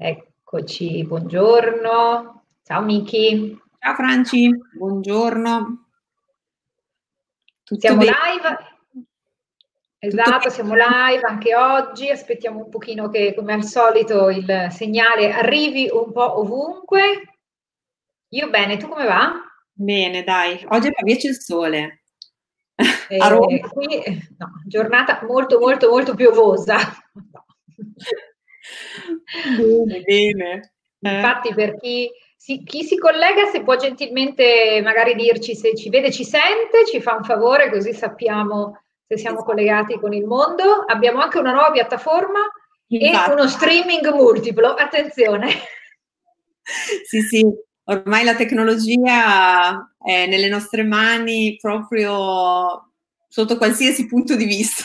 Eccoci, buongiorno. Ciao Miki. Ciao Franci, buongiorno. Tutto siamo bene? live? Esatto, siamo live anche oggi. Aspettiamo un pochino che, come al solito, il segnale arrivi un po' ovunque. Io bene, tu come va? Bene, dai. Oggi a Pavia c'è il sole. Eh, a Roma. Qui, no, giornata molto, molto, molto piovosa. Bene, bene. Eh. Infatti, per chi si, chi si collega, se può gentilmente magari dirci se ci vede, ci sente, ci fa un favore, così sappiamo se siamo esatto. collegati con il mondo. Abbiamo anche una nuova piattaforma Infatti. e uno streaming multiplo. Attenzione. Sì, sì, ormai la tecnologia è nelle nostre mani proprio sotto qualsiasi punto di vista.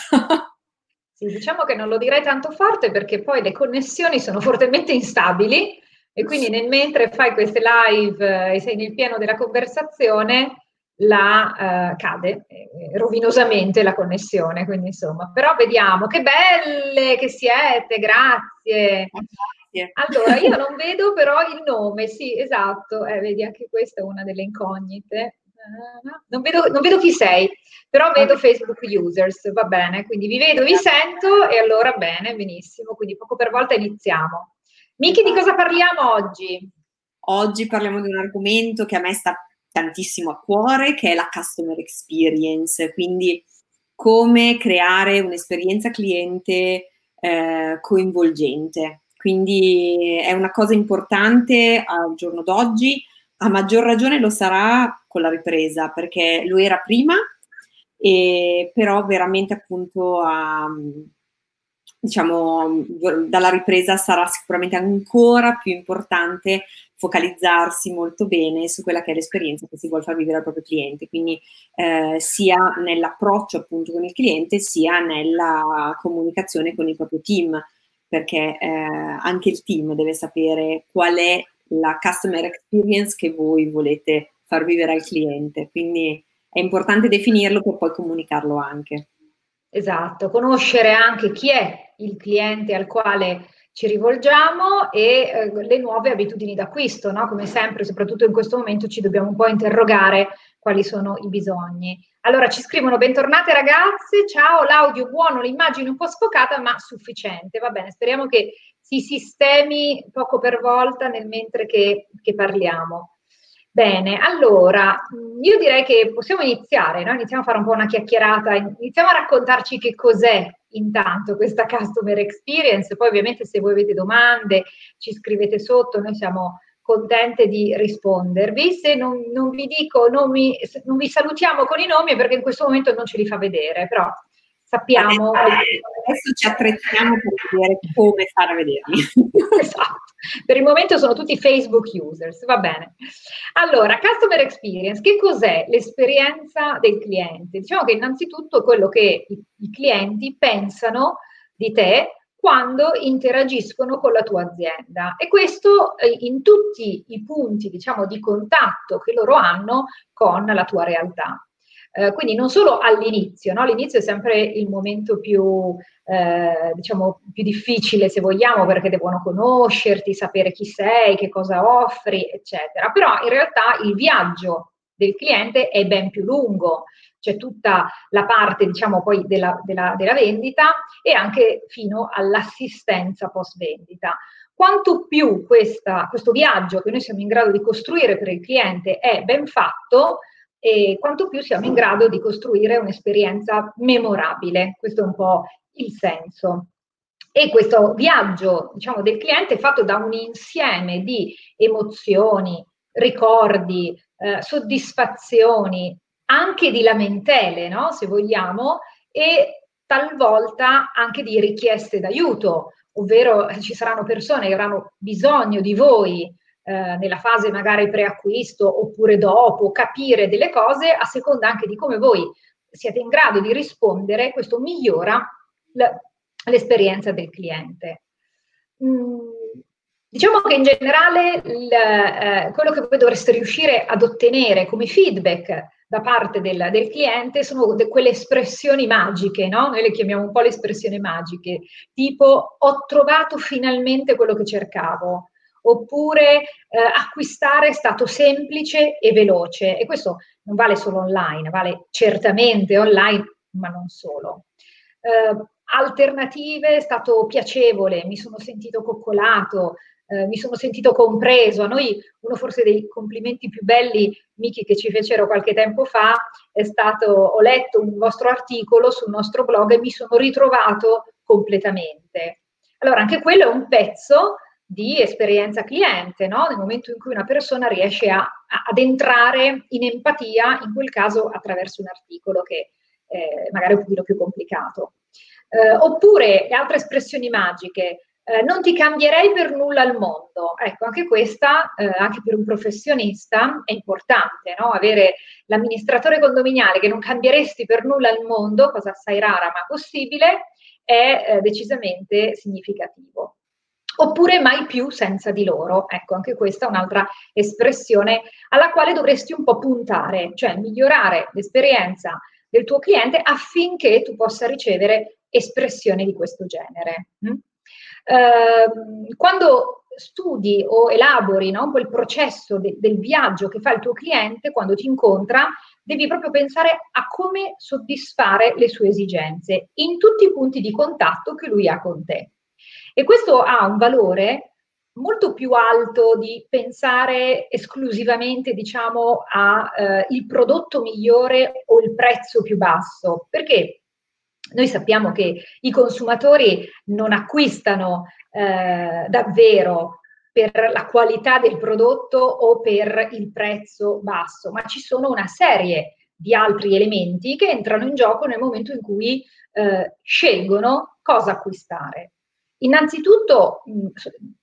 Sì, diciamo che non lo direi tanto forte perché poi le connessioni sono fortemente instabili e quindi nel mentre fai queste live eh, e sei nel pieno della conversazione la uh, cade eh, rovinosamente la connessione, quindi insomma, però vediamo che belle che siete, grazie. grazie. Allora, io non vedo però il nome, sì, esatto, eh, vedi anche questa è una delle incognite. Non vedo, non vedo chi sei, però vedo Facebook users, va bene, quindi vi vedo, vi sento e allora bene, benissimo, quindi poco per volta iniziamo. Miki, di cosa parliamo oggi? Oggi parliamo di un argomento che a me sta tantissimo a cuore, che è la customer experience, quindi come creare un'esperienza cliente eh, coinvolgente. Quindi è una cosa importante al giorno d'oggi, a maggior ragione lo sarà con la ripresa, perché lo era prima, e però veramente appunto a, diciamo, dalla ripresa sarà sicuramente ancora più importante focalizzarsi molto bene su quella che è l'esperienza che si vuole far vivere al proprio cliente, quindi eh, sia nell'approccio appunto con il cliente, sia nella comunicazione con il proprio team, perché eh, anche il team deve sapere qual è la customer experience che voi volete far vivere al cliente, quindi è importante definirlo per poi comunicarlo anche. Esatto, conoscere anche chi è il cliente al quale ci rivolgiamo e eh, le nuove abitudini d'acquisto, no? Come sempre, soprattutto in questo momento, ci dobbiamo un po' interrogare quali sono i bisogni. Allora ci scrivono bentornate ragazze, ciao, l'audio buono, l'immagine un po' sfocata ma sufficiente, va bene, speriamo che si sistemi poco per volta nel mentre che, che parliamo. Bene, allora io direi che possiamo iniziare, no? iniziamo a fare un po' una chiacchierata, iniziamo a raccontarci che cos'è intanto questa customer experience, poi ovviamente se voi avete domande ci scrivete sotto, noi siamo contente di rispondervi. Se non, non vi dico, non, mi, non vi salutiamo con i nomi perché in questo momento non ce li fa vedere, però sappiamo. Adesso ci attrezziamo per vedere come fare a vederli. esatto. Per il momento sono tutti Facebook users, va bene. Allora, customer experience, che cos'è l'esperienza del cliente? Diciamo che innanzitutto è quello che i, i clienti pensano di te quando interagiscono con la tua azienda e questo eh, in tutti i punti, diciamo, di contatto che loro hanno con la tua realtà. Eh, quindi non solo all'inizio, no? all'inizio è sempre il momento più, eh, diciamo, più difficile se vogliamo perché devono conoscerti, sapere chi sei, che cosa offri, eccetera. Però in realtà il viaggio del cliente è ben più lungo, c'è tutta la parte, diciamo, poi della, della, della vendita e anche fino all'assistenza post vendita. Quanto più questa, questo viaggio che noi siamo in grado di costruire per il cliente è ben fatto, e quanto più siamo in grado di costruire un'esperienza memorabile. Questo è un po' il senso. E questo viaggio, diciamo, del cliente è fatto da un insieme di emozioni, ricordi, eh, soddisfazioni, anche di lamentele, no? se vogliamo, e talvolta anche di richieste d'aiuto, ovvero eh, ci saranno persone che avranno bisogno di voi eh, nella fase magari preacquisto oppure dopo, capire delle cose a seconda anche di come voi siete in grado di rispondere, questo migliora l'esperienza del cliente. Mm, diciamo che in generale il, eh, quello che voi dovreste riuscire ad ottenere come feedback da parte del, del cliente sono de, quelle espressioni magiche, no? Noi le chiamiamo un po' le espressioni magiche, tipo ho trovato finalmente quello che cercavo, oppure eh, acquistare è stato semplice e veloce. E questo non vale solo online, vale certamente online, ma non solo. Eh, alternative è stato piacevole, mi sono sentito coccolato, eh, mi sono sentito compreso. A noi uno forse dei complimenti più belli, Miki, che ci fecero qualche tempo fa, è stato, ho letto un vostro articolo sul nostro blog e mi sono ritrovato completamente. Allora, anche quello è un pezzo di esperienza cliente, no? nel momento in cui una persona riesce a, a, ad entrare in empatia, in quel caso attraverso un articolo che eh, magari è un pochino più complicato. Eh, oppure altre espressioni magiche, eh, non ti cambierei per nulla al mondo. Ecco, anche questa, eh, anche per un professionista, è importante, no? Avere l'amministratore condominiale che non cambieresti per nulla al mondo, cosa assai rara ma possibile, è eh, decisamente significativo. Oppure mai più senza di loro. Ecco, anche questa è un'altra espressione alla quale dovresti un po' puntare, cioè migliorare l'esperienza del tuo cliente affinché tu possa ricevere espressioni di questo genere. Mm? Eh, quando studi o elabori no, quel processo de- del viaggio che fa il tuo cliente quando ti incontra, devi proprio pensare a come soddisfare le sue esigenze in tutti i punti di contatto che lui ha con te. E questo ha un valore molto più alto di pensare esclusivamente, diciamo, al eh, prodotto migliore o il prezzo più basso, perché noi sappiamo che i consumatori non acquistano eh, davvero per la qualità del prodotto o per il prezzo basso, ma ci sono una serie di altri elementi che entrano in gioco nel momento in cui eh, scelgono cosa acquistare. Innanzitutto,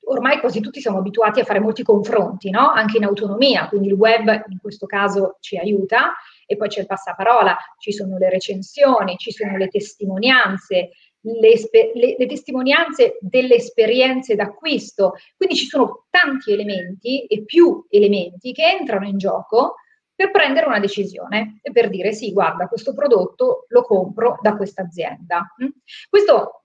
ormai quasi tutti siamo abituati a fare molti confronti, no? anche in autonomia, quindi il web in questo caso ci aiuta e poi c'è il passaparola, ci sono le recensioni, ci sono le testimonianze, le, le, le, testimonianze delle esperienze d'acquisto. Quindi ci sono tanti elementi e più elementi che entrano in gioco per prendere una decisione e per dire sì, guarda, questo prodotto lo compro da questa azienda. Mm? Questo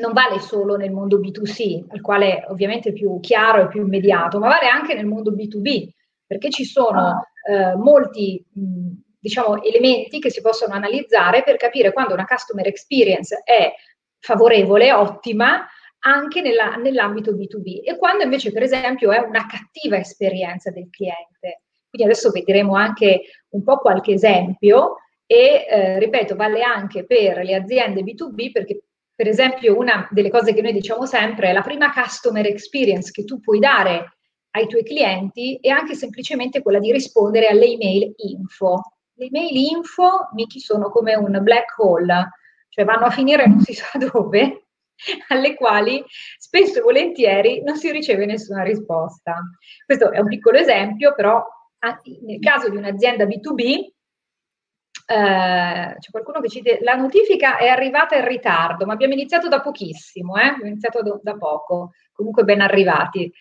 non vale solo nel mondo B2C, al quale ovviamente è più chiaro e più immediato, ma vale anche nel mondo B2B, perché ci sono ah. eh, molti mh, diciamo, elementi che si possono analizzare per capire quando una customer experience è favorevole, ottima, anche nella, nell'ambito B2B e quando invece per esempio è una cattiva esperienza del cliente. Quindi adesso vedremo anche un po' qualche esempio e eh, ripeto, vale anche per le aziende B2B perché per esempio, una delle cose che noi diciamo sempre è la prima customer experience che tu puoi dare ai tuoi clienti è anche semplicemente quella di rispondere alle email info. Le email info, Miki, sono come un black hole, cioè vanno a finire non si sa dove, alle quali spesso e volentieri non si riceve nessuna risposta. Questo è un piccolo esempio, però nel caso di un'azienda B2B eh, c'è qualcuno che ci dice la notifica è arrivata in ritardo, ma abbiamo iniziato da pochissimo, eh? abbiamo iniziato do, da poco, comunque ben arrivati.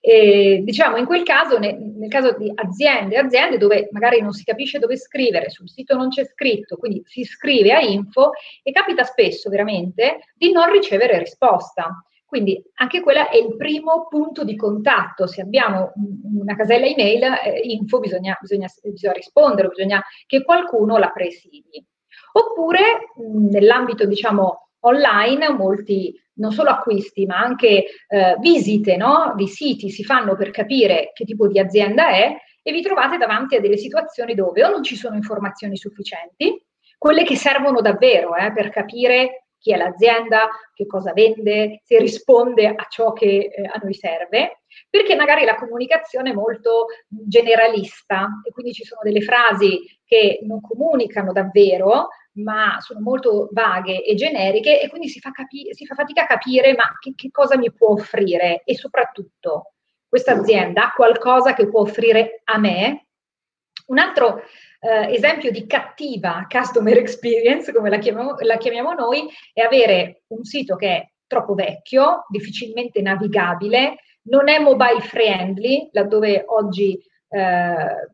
E, diciamo, in quel caso, ne, nel caso di aziende, aziende dove magari non si capisce dove scrivere, sul sito non c'è scritto, quindi si scrive a info e capita spesso veramente di non ricevere risposta. Quindi anche quella è il primo punto di contatto. Se abbiamo una casella email, eh, info, bisogna, bisogna, bisogna, rispondere, bisogna che qualcuno la presidi. Oppure mh, nell'ambito, diciamo, online, molti non solo acquisti, ma anche eh, visite no? di siti si fanno per capire che tipo di azienda è e vi trovate davanti a delle situazioni dove o non ci sono informazioni sufficienti, quelle che servono davvero eh, per capire chi è l'azienda, che cosa vende, se risponde a ciò che eh, a noi serve, perché magari la comunicazione è molto generalista e quindi ci sono delle frasi che non comunicano davvero, ma sono molto vaghe e generiche e quindi si fa, capi- si fa fatica a capire ma che, che cosa mi può offrire e soprattutto questa azienda ha qualcosa che può offrire a me. Un altro eh, esempio di cattiva customer experience, come la chiamiamo, la chiamiamo noi, è avere un sito che è troppo vecchio, difficilmente navigabile, non è mobile friendly, laddove oggi eh,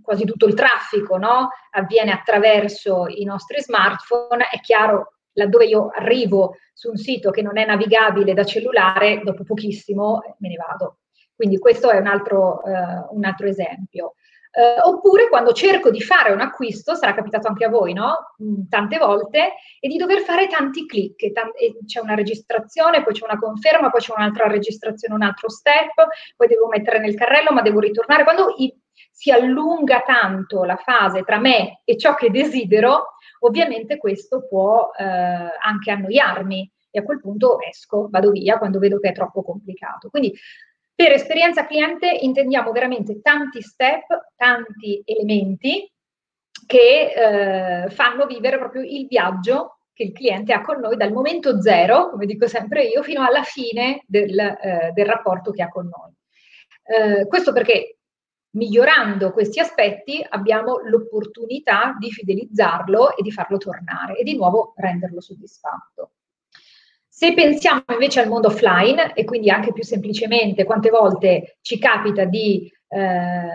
quasi tutto il traffico no? avviene attraverso i nostri smartphone, è chiaro laddove io arrivo su un sito che non è navigabile da cellulare, dopo pochissimo me ne vado. Quindi questo è un altro, eh, un altro esempio. Eh, oppure quando cerco di fare un acquisto, sarà capitato anche a voi, no? Mm, tante volte, e di dover fare tanti click. E t- e c'è una registrazione, poi c'è una conferma, poi c'è un'altra registrazione, un altro step, poi devo mettere nel carrello, ma devo ritornare. Quando i- si allunga tanto la fase tra me e ciò che desidero, ovviamente questo può eh, anche annoiarmi e a quel punto esco, vado via quando vedo che è troppo complicato. Quindi per esperienza cliente intendiamo veramente tanti step, tanti elementi che eh, fanno vivere proprio il viaggio che il cliente ha con noi dal momento zero, come dico sempre io, fino alla fine del, eh, del rapporto che ha con noi. Eh, questo perché migliorando questi aspetti abbiamo l'opportunità di fidelizzarlo e di farlo tornare e di nuovo renderlo soddisfatto. Se pensiamo invece al mondo offline e quindi anche più semplicemente quante volte ci capita di eh,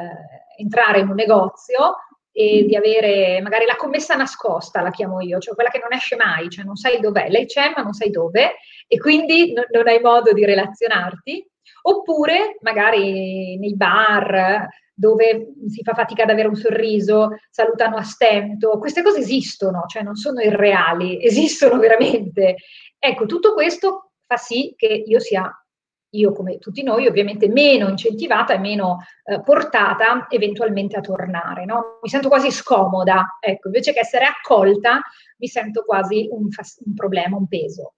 entrare in un negozio e di avere magari la commessa nascosta, la chiamo io, cioè quella che non esce mai, cioè non sai dov'è, lei c'è ma non sai dove e quindi non, non hai modo di relazionarti, oppure magari nei bar dove si fa fatica ad avere un sorriso, salutano a stento, queste cose esistono, cioè non sono irreali, esistono veramente Ecco, tutto questo fa sì che io sia, io come tutti noi, ovviamente meno incentivata e meno eh, portata eventualmente a tornare. No? Mi sento quasi scomoda, ecco, invece che essere accolta, mi sento quasi un, un problema, un peso.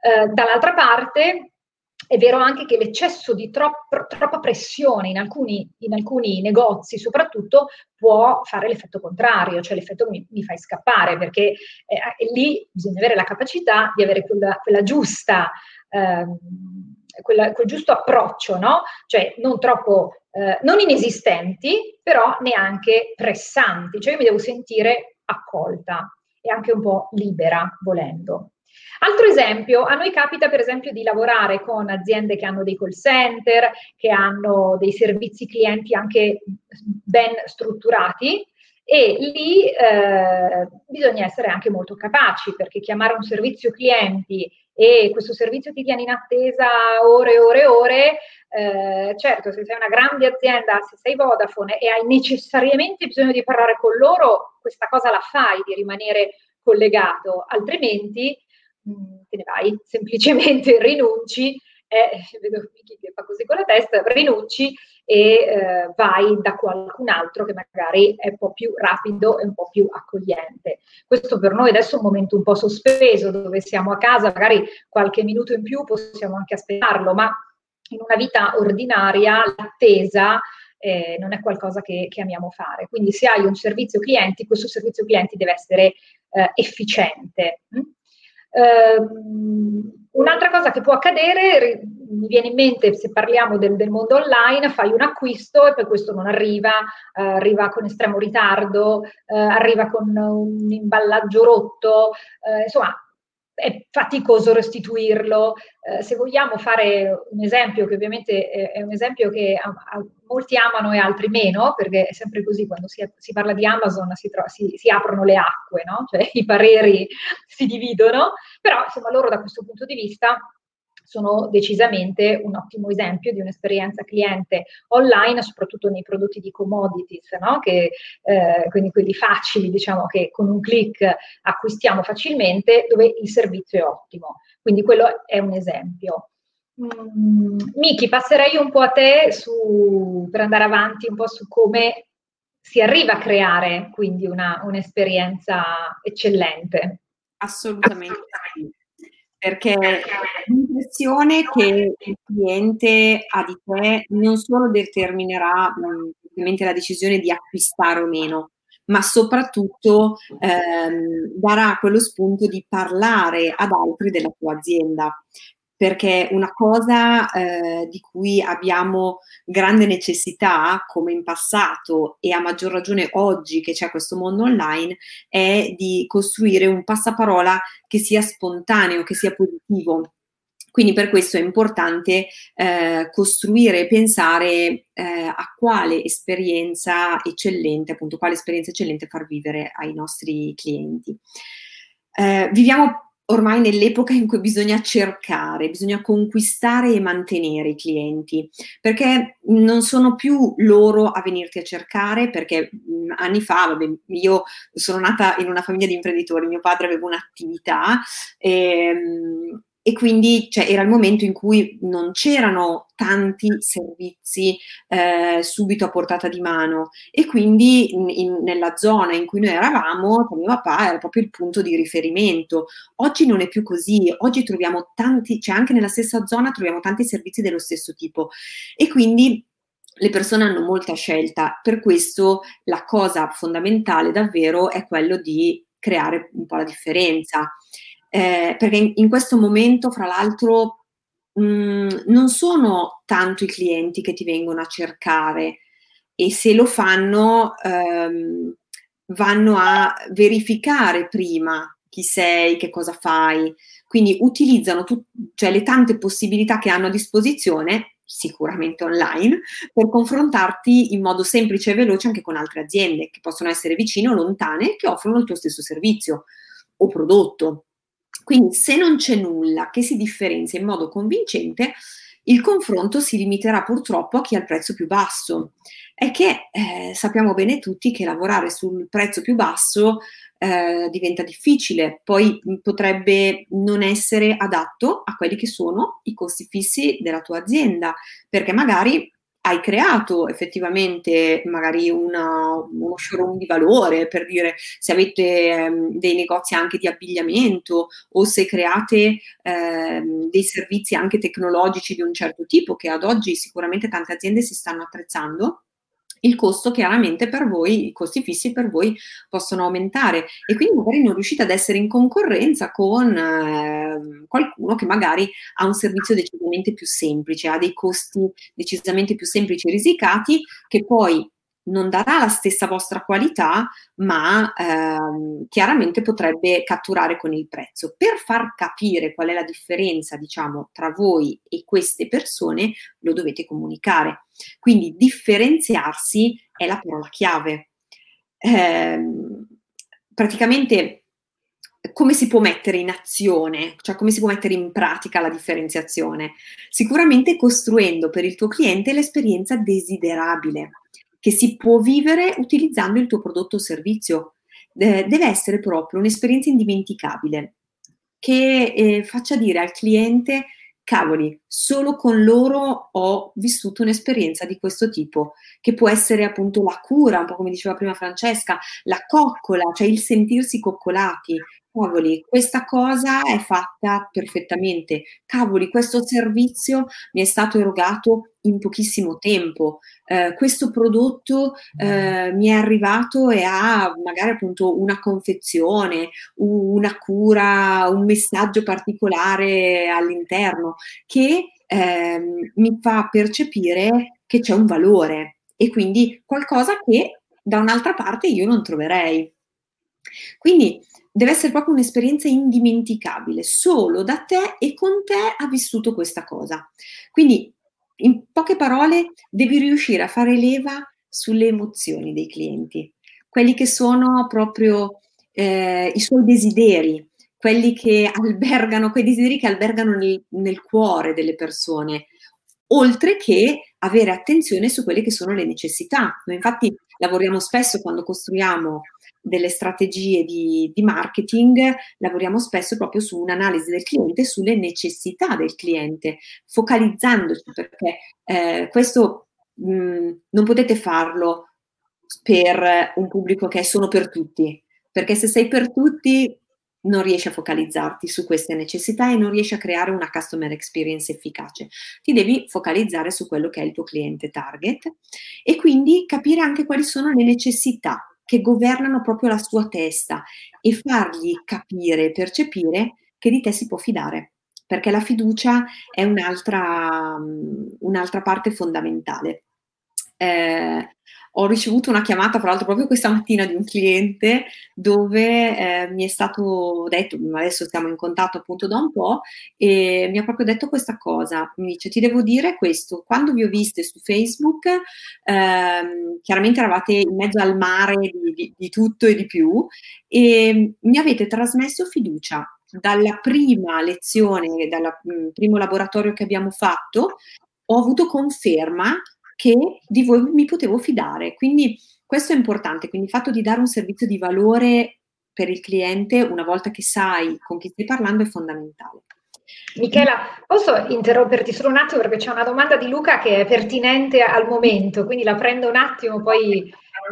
Eh, dall'altra parte, è vero anche che l'eccesso di troppo, troppa pressione in alcuni, in alcuni, negozi, soprattutto, può fare l'effetto contrario, cioè l'effetto mi, mi fai scappare, perché eh, lì bisogna avere la capacità di avere quella, quella giusta, ehm, quella, quel giusto approccio, no? Cioè non troppo, eh, non inesistenti, però neanche pressanti, cioè io mi devo sentire accolta e anche un po' libera, volendo. Altro esempio, a noi capita per esempio di lavorare con aziende che hanno dei call center, che hanno dei servizi clienti anche ben strutturati e lì eh, bisogna essere anche molto capaci perché chiamare un servizio clienti e questo servizio ti tiene in attesa ore e ore e ore, eh, certo se sei una grande azienda, se sei Vodafone e hai necessariamente bisogno di parlare con loro, questa cosa la fai di rimanere collegato, altrimenti Mm, te ne vai, semplicemente rinunci, eh, vedo Vicky che fa così con la testa, rinunci e eh, vai da qualcun altro che magari è un po' più rapido e un po' più accogliente. Questo per noi adesso è un momento un po' sospeso, dove siamo a casa, magari qualche minuto in più possiamo anche aspettarlo, ma in una vita ordinaria l'attesa eh, non è qualcosa che, che, amiamo fare. Quindi se hai un servizio clienti, questo servizio clienti deve essere eh, efficiente. Hm? Um, un'altra cosa che può accadere, mi viene in mente se parliamo del, del, mondo online, fai un acquisto e poi questo non arriva, uh, arriva con estremo ritardo, uh, arriva con un imballaggio rotto, uh, insomma è faticoso restituirlo. Eh, se vogliamo fare un esempio, che ovviamente è, un esempio che a, a molti amano e altri meno, perché è sempre così, quando si, si parla di Amazon si, tro- si, si aprono le acque, no? cioè i pareri si dividono, però insomma loro da questo punto di vista sono decisamente un ottimo esempio di un'esperienza cliente online, soprattutto nei prodotti di commodities, no? che, eh, quindi quelli facili, diciamo che con un clic acquistiamo facilmente, dove il servizio è ottimo. Quindi quello è un esempio. Mm, Miki, passerei un po' a te su, per andare avanti un po' su come si arriva a creare quindi una, un'esperienza eccellente. Assolutamente perché l'impressione che il cliente ha di te non solo determinerà ovviamente la decisione di acquistare o meno, ma soprattutto ehm, darà quello spunto di parlare ad altri della tua azienda perché una cosa eh, di cui abbiamo grande necessità, come in passato e a maggior ragione oggi che c'è questo mondo online, è di costruire un passaparola che sia spontaneo, che sia positivo. Quindi per questo è importante eh, costruire e pensare eh, a quale esperienza eccellente, appunto, quale esperienza eccellente far vivere ai nostri clienti. Eh, viviamo ormai nell'epoca in cui bisogna cercare, bisogna conquistare e mantenere i clienti, perché non sono più loro a venirti a cercare, perché mh, anni fa, vabbè, io sono nata in una famiglia di imprenditori, mio padre aveva un'attività ehm, e quindi cioè, era il momento in cui non c'erano tanti servizi eh, subito a portata di mano. E quindi in, in, nella zona in cui noi eravamo, mio papà era proprio il punto di riferimento. Oggi non è più così, oggi troviamo tanti, cioè anche nella stessa zona troviamo tanti servizi dello stesso tipo. E quindi le persone hanno molta scelta, per questo la cosa fondamentale davvero è quello di creare un po' la differenza eh, perché in, in, questo momento, fra l'altro, mh, mm, non sono tanto i clienti che ti vengono a cercare e se lo fanno ehm, vanno a verificare prima chi sei, che cosa fai, quindi utilizzano tut- cioè le tante possibilità che hanno a disposizione sicuramente online, per confrontarti in modo semplice e veloce anche con altre aziende che possono essere vicine o lontane che offrono il tuo stesso servizio o prodotto. Quindi se non c'è nulla che si differenzia in modo convincente, il confronto si limiterà purtroppo a chi ha il prezzo più basso. È che eh, sappiamo bene tutti che lavorare sul prezzo più basso eh, diventa difficile, poi potrebbe non essere adatto a quelli che sono i costi fissi della tua azienda, perché magari hai creato effettivamente magari una, uno showroom di valore, per dire se avete ehm, dei negozi anche di abbigliamento o se create ehm, dei servizi anche tecnologici di un certo tipo che ad oggi sicuramente tante aziende si stanno attrezzando il costo chiaramente per voi, i costi fissi per voi possono aumentare. E quindi magari non riuscite ad essere in concorrenza con eh, qualcuno che magari ha un servizio decisamente più semplice, ha dei costi decisamente più semplici e risicati che poi non darà la stessa vostra qualità, ma ehm, chiaramente potrebbe catturare con il prezzo. Per far capire qual è la differenza, diciamo, tra voi e queste persone, lo dovete comunicare. Quindi differenziarsi è la parola chiave. Eh, praticamente come si può mettere in azione, cioè come si può mettere in pratica la differenziazione? Sicuramente costruendo per il tuo cliente l'esperienza desiderabile che si può vivere utilizzando il tuo prodotto o servizio. Deve essere proprio un'esperienza indimenticabile che eh, faccia dire al cliente cavoli, solo con loro ho vissuto un'esperienza di questo tipo, che può essere appunto la cura, un po' come diceva prima Francesca, la coccola, cioè il sentirsi coccolati, cavoli, questa cosa è fatta perfettamente, cavoli, questo servizio mi è stato erogato in pochissimo tempo, eh, questo prodotto eh, mi è arrivato e ha magari appunto una confezione, una cura, un messaggio particolare all'interno che eh, mi fa percepire che c'è un valore e quindi qualcosa che da un'altra parte io non troverei. Quindi deve essere proprio un'esperienza indimenticabile, solo da te e con te ha vissuto questa cosa. Quindi, in poche parole, devi riuscire a fare leva sulle emozioni dei clienti, quelli che sono proprio eh, i suoi desideri, quelli che albergano, quei desideri che albergano nel, nel cuore delle persone, oltre che avere attenzione su quelle che sono le necessità. Noi infatti lavoriamo spesso quando costruiamo delle strategie di, di, marketing, lavoriamo spesso proprio su un'analisi del cliente, sulle necessità del cliente, focalizzandoci perché eh, questo mh, mm, non potete farlo per un pubblico che è solo per tutti, perché se sei per tutti non riesci a focalizzarti su queste necessità e non riesci a creare una customer experience efficace. Ti devi focalizzare su quello che è il tuo cliente target e quindi capire anche quali sono le necessità che governano proprio la sua testa e fargli capire e percepire che di te si può fidare, perché la fiducia è un'altra, un'altra parte fondamentale. Eh, ho ricevuto una chiamata, tra l'altro proprio questa mattina, di un cliente dove eh, mi è stato detto, adesso stiamo in contatto appunto da un po', e mi ha proprio detto questa cosa, mi dice ti devo dire questo, quando vi ho viste su Facebook, ehm, chiaramente eravate in mezzo al mare di, di, di tutto e di più, e mi avete trasmesso fiducia, dalla prima lezione, dal primo laboratorio che abbiamo fatto, ho avuto conferma che di voi mi potevo fidare. Quindi questo è importante, quindi il fatto di dare un servizio di valore per il cliente una volta che sai con chi stai parlando è fondamentale. Michela, posso interromperti solo un attimo perché c'è una domanda di Luca che è pertinente al momento, quindi la prendo un attimo, poi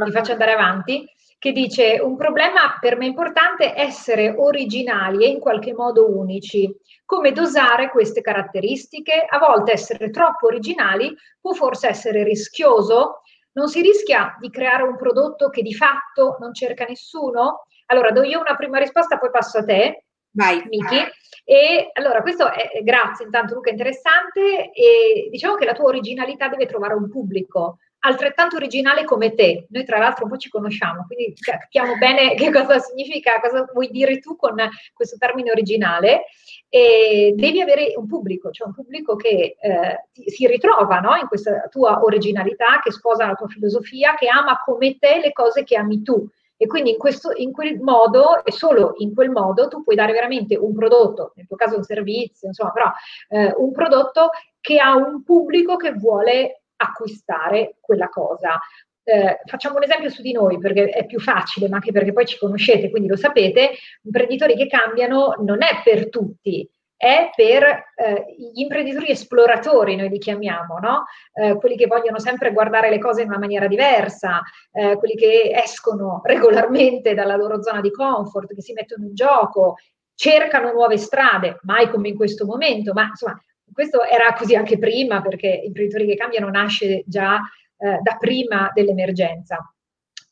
vi faccio andare avanti che dice un problema per me importante è essere originali e in qualche modo unici. Come dosare queste caratteristiche? A volte essere troppo originali può forse essere rischioso. Non si rischia di creare un prodotto che di fatto non cerca nessuno? Allora, do io una prima risposta, poi passo a te. Vai. Miki. E allora, questo è, grazie intanto Luca, interessante. E diciamo che la tua originalità deve trovare un pubblico altrettanto originale come te. Noi tra l'altro un po' ci conosciamo, quindi capiamo bene che cosa significa, cosa vuoi dire tu con questo termine originale. E devi avere un pubblico, cioè un pubblico che eh, si ritrova no? in questa tua originalità, che sposa la tua filosofia, che ama come te le cose che ami tu. E quindi in, questo, in quel modo, e solo in quel modo, tu puoi dare veramente un prodotto, nel tuo caso un servizio, insomma, però eh, un prodotto che ha un pubblico che vuole acquistare quella cosa. Eh, facciamo un esempio su di noi perché è più facile, ma anche perché poi ci conoscete, quindi lo sapete, imprenditori che cambiano non è per tutti, è per eh, gli imprenditori esploratori, noi li chiamiamo, no? eh, quelli che vogliono sempre guardare le cose in una maniera diversa, eh, quelli che escono regolarmente dalla loro zona di comfort, che si mettono in gioco, cercano nuove strade, mai come in questo momento, ma insomma questo era così anche prima, perché imprenditori che cambiano nasce già eh, da prima dell'emergenza.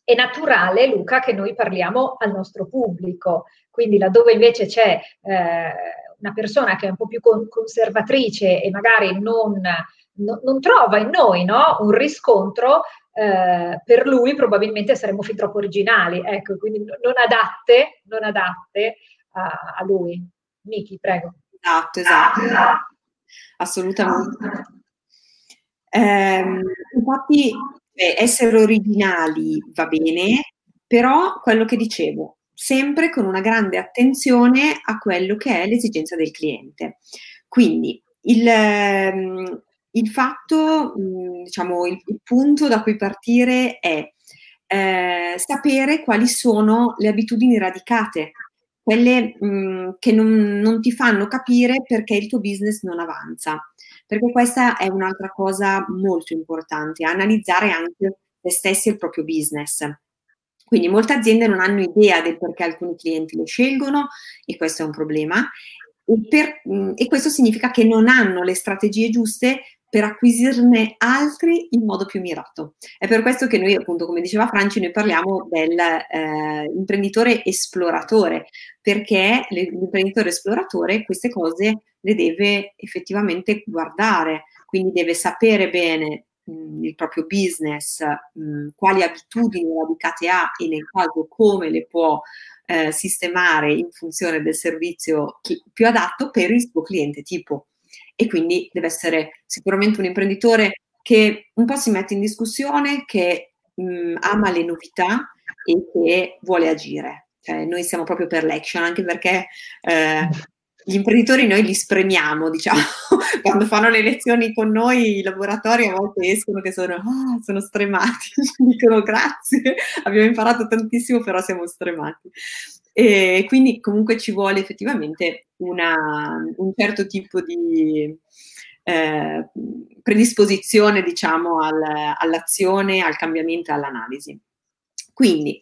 È naturale, Luca, che noi parliamo al nostro pubblico, quindi laddove invece c'è eh, una persona che è un po' più conservatrice e magari non, no, non trova in noi no, un riscontro, eh, per lui probabilmente saremmo fin troppo originali, ecco, quindi non adatte, non adatte a, a lui. Miki, prego. Esatto, esatto assolutamente. Eh, infatti, eh, essere originali va bene, però quello che dicevo, sempre con una grande attenzione a quello che è l'esigenza del cliente. Quindi il, ehm, il fatto, mm, diciamo, il, il, punto da cui partire è eh, sapere quali sono le abitudini radicate quelle mh, mhmm, che non, non, ti fanno capire perché il tuo business non avanza. Perché questa è un'altra cosa molto importante, analizzare anche te stessi e il proprio business. Quindi molte aziende non hanno idea del perché alcuni clienti le scelgono e questo è un problema. E, per, mh, e questo significa che non hanno le strategie giuste per acquisirne altri in modo più mirato. È per questo che noi, appunto, come diceva Franci, noi parliamo dell'imprenditore eh, esploratore, perché l'imprenditore esploratore queste cose le deve effettivamente guardare, quindi deve sapere bene mh, il proprio business, mh, quali abitudini radicate ha e nel caso come le può eh, sistemare in funzione del servizio più adatto per il suo cliente tipo e quindi deve essere sicuramente un imprenditore che un po' si mette in discussione, che mh, ama le novità e che vuole agire. Cioè, noi siamo proprio per l'action, anche perché eh, gli imprenditori noi li spremiamo, diciamo, quando fanno le lezioni con noi, i laboratori a volte escono che sono, oh, sono stremati, dicono grazie, abbiamo imparato tantissimo, però siamo stremati. E quindi comunque ci vuole effettivamente una, un certo tipo di eh, predisposizione, diciamo, al, all'azione, al cambiamento all'analisi. Quindi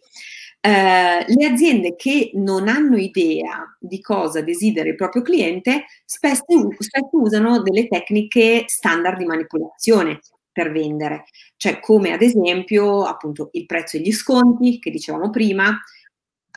eh, le aziende che non hanno idea di cosa desidera il proprio cliente spesso, spesso usano delle tecniche standard di manipolazione per vendere, cioè come ad esempio appunto il prezzo e gli sconti che dicevamo prima,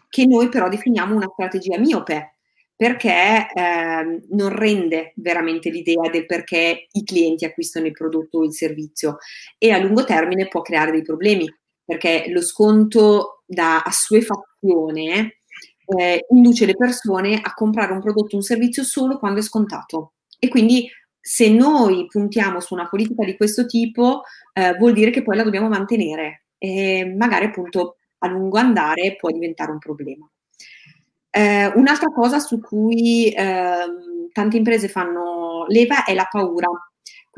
che noi però definiamo una strategia miope, perché eh, non rende veramente l'idea del perché i clienti acquistano il prodotto o il servizio e a lungo termine può creare dei problemi perché lo sconto da assuefazione eh, induce le persone a comprare un prodotto o un servizio solo quando è scontato e quindi se noi puntiamo su una politica di questo tipo eh, vuol dire che poi la dobbiamo mantenere e magari appunto a lungo andare può diventare un problema. Eh, un'altra cosa su cui eh, tante imprese fanno leva è la paura.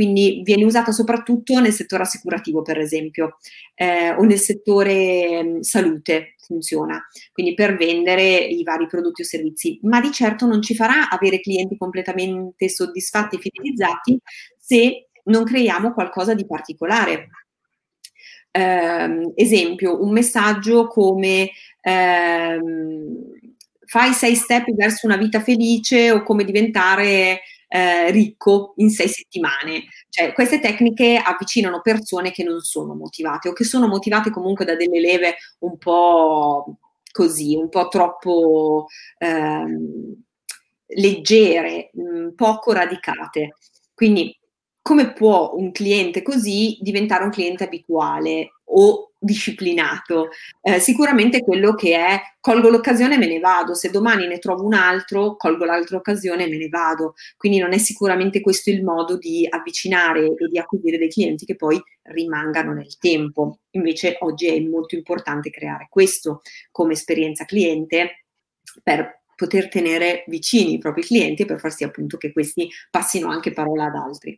Quindi viene usata soprattutto nel settore assicurativo, per esempio, eh, o nel settore mh, salute funziona, quindi per vendere i vari prodotti o servizi, ma di certo non ci farà avere clienti completamente soddisfatti e fidelizzati se non creiamo qualcosa di particolare. Eh, esempio, un messaggio come ehm, fai sei step verso una vita felice o come diventare eh, ricco in sei settimane. Cioè, queste tecniche avvicinano persone che non sono motivate o che sono motivate comunque da delle leve un po' così, un po' troppo ehm, leggere, mh, poco radicate. Quindi, come può un cliente così diventare un cliente abituale o disciplinato. Eh, sicuramente quello che è colgo l'occasione e me ne vado, se domani ne trovo un altro, colgo l'altra occasione e me ne vado. Quindi non è sicuramente questo il modo di avvicinare e di acquisire dei clienti che poi rimangano nel tempo. Invece oggi è molto importante creare questo come esperienza cliente per poter tenere vicini i propri clienti e per far sì appunto che questi passino anche parola ad altri.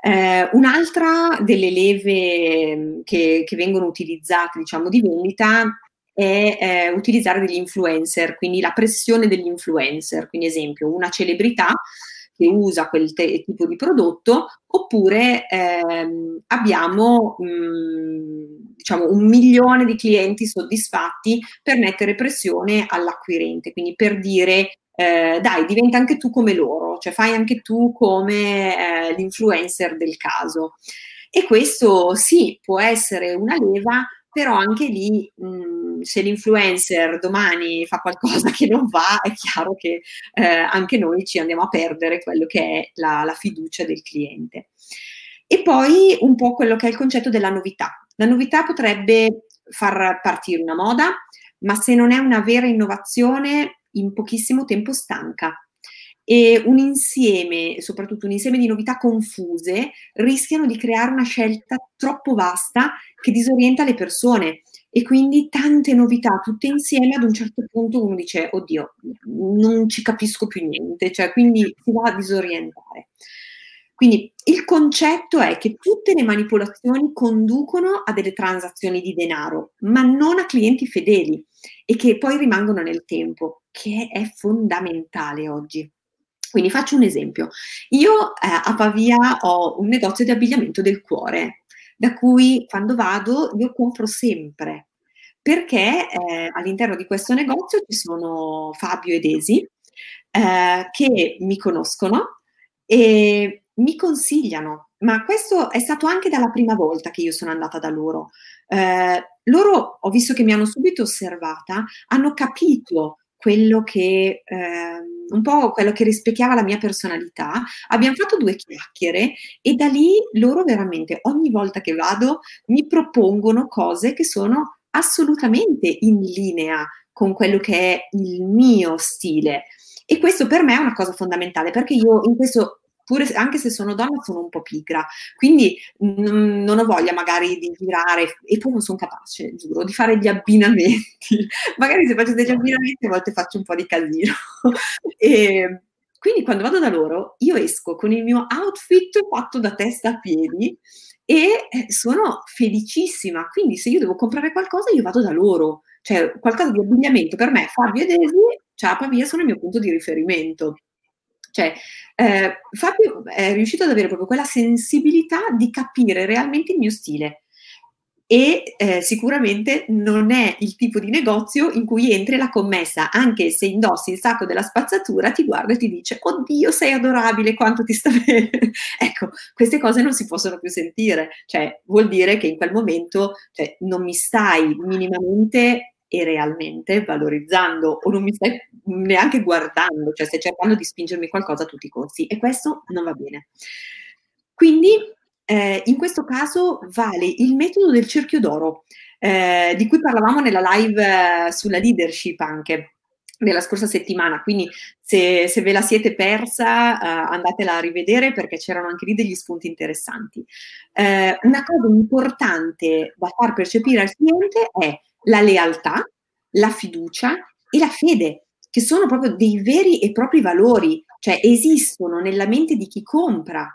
Eh, un'altra delle leve mm, che, che, vengono utilizzate, diciamo, di vendita è eh, utilizzare degli influencer, quindi la pressione degli influencer, quindi esempio una celebrità che usa quel te- tipo di prodotto, oppure ehm, abbiamo mh, mm, diciamo un milione di clienti soddisfatti per mettere pressione all'acquirente, quindi per dire eh, dai, diventa anche tu come loro, cioè fai anche tu come eh, l'influencer del caso. E questo sì, può essere una leva, però anche lì mh, mm, se l'influencer domani fa qualcosa che non va, è chiaro che eh, anche noi ci andiamo a perdere quello che è la, la fiducia del cliente. E poi un po' quello che è il concetto della novità. La novità potrebbe far partire una moda, ma se non è una vera innovazione in pochissimo tempo stanca e un insieme, soprattutto un insieme di novità confuse, rischiano di creare una scelta troppo vasta che disorienta le persone. E quindi tante novità tutte insieme, ad un certo punto uno dice, oddio, non ci capisco più niente, cioè quindi si va a disorientare. Quindi il concetto è che tutte le manipolazioni conducono a delle transazioni di denaro, ma non a clienti fedeli e che poi rimangono nel tempo, che è fondamentale oggi. Quindi faccio un esempio. Io eh, a Pavia ho un negozio di abbigliamento del cuore, da cui quando vado io compro sempre, perché eh, all'interno di questo negozio ci sono Fabio ed Esi eh, che mi conoscono e mi consigliano, ma questo è stato anche dalla prima volta che io sono andata da loro. Eh, loro, ho visto che mi hanno subito osservata, hanno capito quello che, eh, un po' quello che rispecchiava la mia personalità. Abbiamo fatto due chiacchiere e da lì loro veramente ogni volta che vado mi propongono cose che sono assolutamente in linea con quello che è il mio stile. E questo per me è una cosa fondamentale perché io in questo pure anche se sono donna sono un po' pigra, quindi n- non ho voglia magari di girare e poi non sono capace, giuro, di fare gli abbinamenti. magari se faccio degli abbinamenti a volte faccio un po' di casino. e, quindi quando vado da loro io esco con il mio outfit fatto da testa a piedi e eh, sono felicissima. Quindi se io devo comprare qualcosa io vado da loro. Cioè qualcosa di abbigliamento per me, Fabio ed Esi, Ciapa Via sono il mio punto di riferimento. Cioè, eh, Fabio è riuscito ad avere proprio quella sensibilità di capire realmente il mio stile e eh, sicuramente non è il tipo di negozio in cui entri la commessa, anche se indossi il sacco della spazzatura, ti guarda e ti dice oddio sei adorabile, quanto ti sta bene. ecco, queste cose non si possono più sentire, cioè vuol dire che in quel momento cioè, non mi stai minimamente e realmente, valorizzando o non mi stai neanche guardando, cioè stai cercando di spingermi qualcosa a tutti i costi e questo non va bene. Quindi eh, in questo caso vale il metodo del cerchio d'oro, eh, di cui parlavamo nella live eh, sulla leadership anche della scorsa settimana, quindi se, se ve la siete persa uh, andatela a rivedere perché c'erano anche lì degli spunti interessanti. Uh, una cosa importante da far percepire al cliente è la lealtà, la fiducia e la fede, che sono proprio dei veri e propri valori, cioè esistono nella mente di chi compra,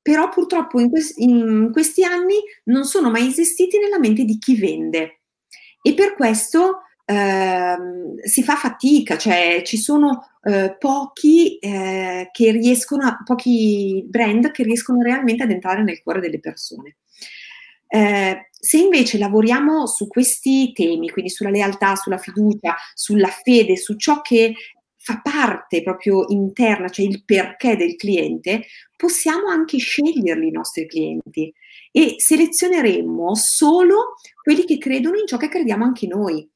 però purtroppo in, que- in questi anni non sono mai esistiti nella mente di chi vende. E per questo Ehm, si fa fatica, cioè ci sono eh, pochi eh, che riescono a, pochi brand che riescono realmente ad entrare nel cuore delle persone. Se invece lavoriamo su questi temi, quindi sulla lealtà, sulla fiducia, sulla fede, su ciò che fa parte proprio interna, cioè il perché del cliente, possiamo anche sceglierli i nostri clienti e selezioneremo solo quelli che credono in ciò che crediamo anche noi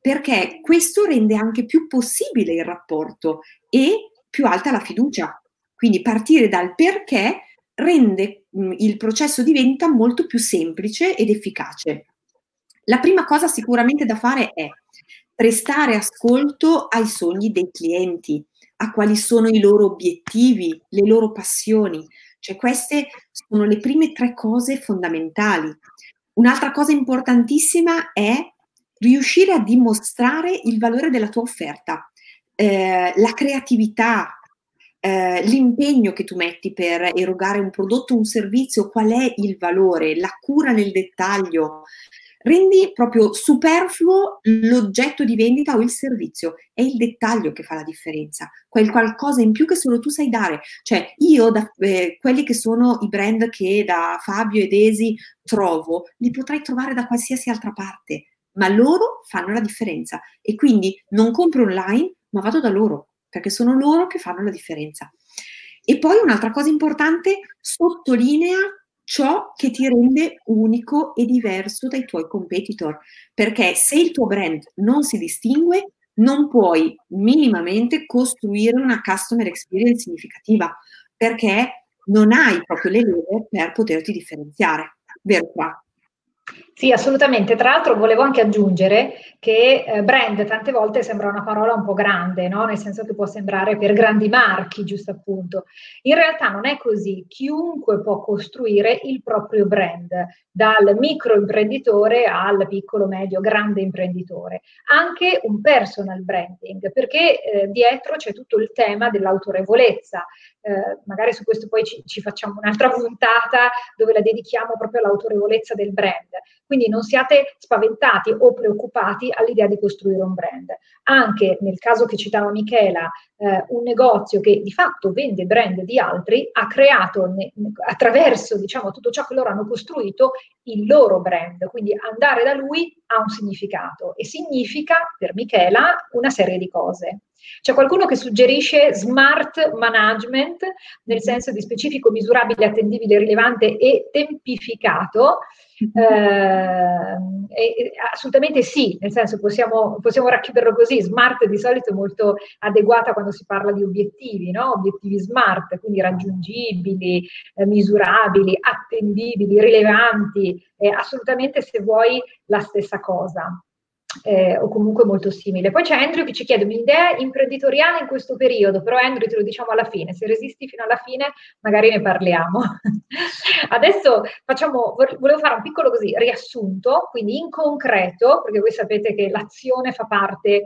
perché questo rende anche più possibile il rapporto e più alta la fiducia. Quindi partire dal perché rende mh, il processo di vendita molto più semplice ed efficace. La prima cosa sicuramente da fare è prestare ascolto ai sogni dei clienti, a quali sono i loro obiettivi, le loro passioni. Cioè queste sono le prime tre cose fondamentali. Un'altra cosa importantissima è riuscire a dimostrare il valore della tua offerta, eh, la creatività, eh, l'impegno che tu metti per erogare un prodotto, un servizio, qual è il valore, la cura nel dettaglio. Rendi proprio superfluo l'oggetto di vendita o il servizio, è il dettaglio che fa la differenza, quel qualcosa in più che solo tu sai dare. Cioè, io, da, eh, quelli che sono i brand che da Fabio ed Esi trovo, li potrei trovare da qualsiasi altra parte ma loro fanno la differenza e quindi non compro online, ma vado da loro, perché sono loro che fanno la differenza. E poi un'altra cosa importante, sottolinea ciò che ti rende unico e diverso dai tuoi competitor, perché se il tuo brand non si distingue, non puoi minimamente costruire una customer experience significativa, perché non hai proprio le leve per poterti differenziare. Vero qua? Sì, assolutamente. Tra l'altro volevo anche aggiungere che eh, brand tante volte sembra una parola un po' grande, no? nel senso che può sembrare per grandi marchi, giusto appunto. In realtà non è così. Chiunque può costruire il proprio brand, dal micro imprenditore al piccolo, medio, grande imprenditore. Anche un personal branding, perché eh, dietro c'è tutto il tema dell'autorevolezza. Eh, magari su questo poi ci, ci facciamo un'altra puntata dove la dedichiamo proprio all'autorevolezza del brand quindi non siate spaventati o preoccupati all'idea di costruire un brand. Anche nel caso che citava Michela, eh, un negozio che di fatto vende brand di altri ha creato ne, attraverso diciamo, tutto ciò che loro hanno costruito il loro brand. Quindi andare da lui ha un significato e significa per Michela una serie di cose. C'è qualcuno che suggerisce smart management nel senso di specifico, misurabile, attendibile, rilevante e tempificato. Eh, assolutamente sì, nel senso possiamo, possiamo, racchiuderlo così, smart di solito è molto adeguata quando si parla di obiettivi, no? obiettivi smart, quindi raggiungibili, eh, misurabili, attendibili, rilevanti, eh, assolutamente se vuoi la stessa cosa eh, o comunque molto simile. Poi c'è Andrew che ci chiede un'idea imprenditoriale in questo periodo, però Andrew te lo diciamo alla fine, se resisti fino alla fine magari ne parliamo. Adesso facciamo, volevo fare un piccolo così riassunto, quindi in concreto, perché voi sapete che l'azione fa parte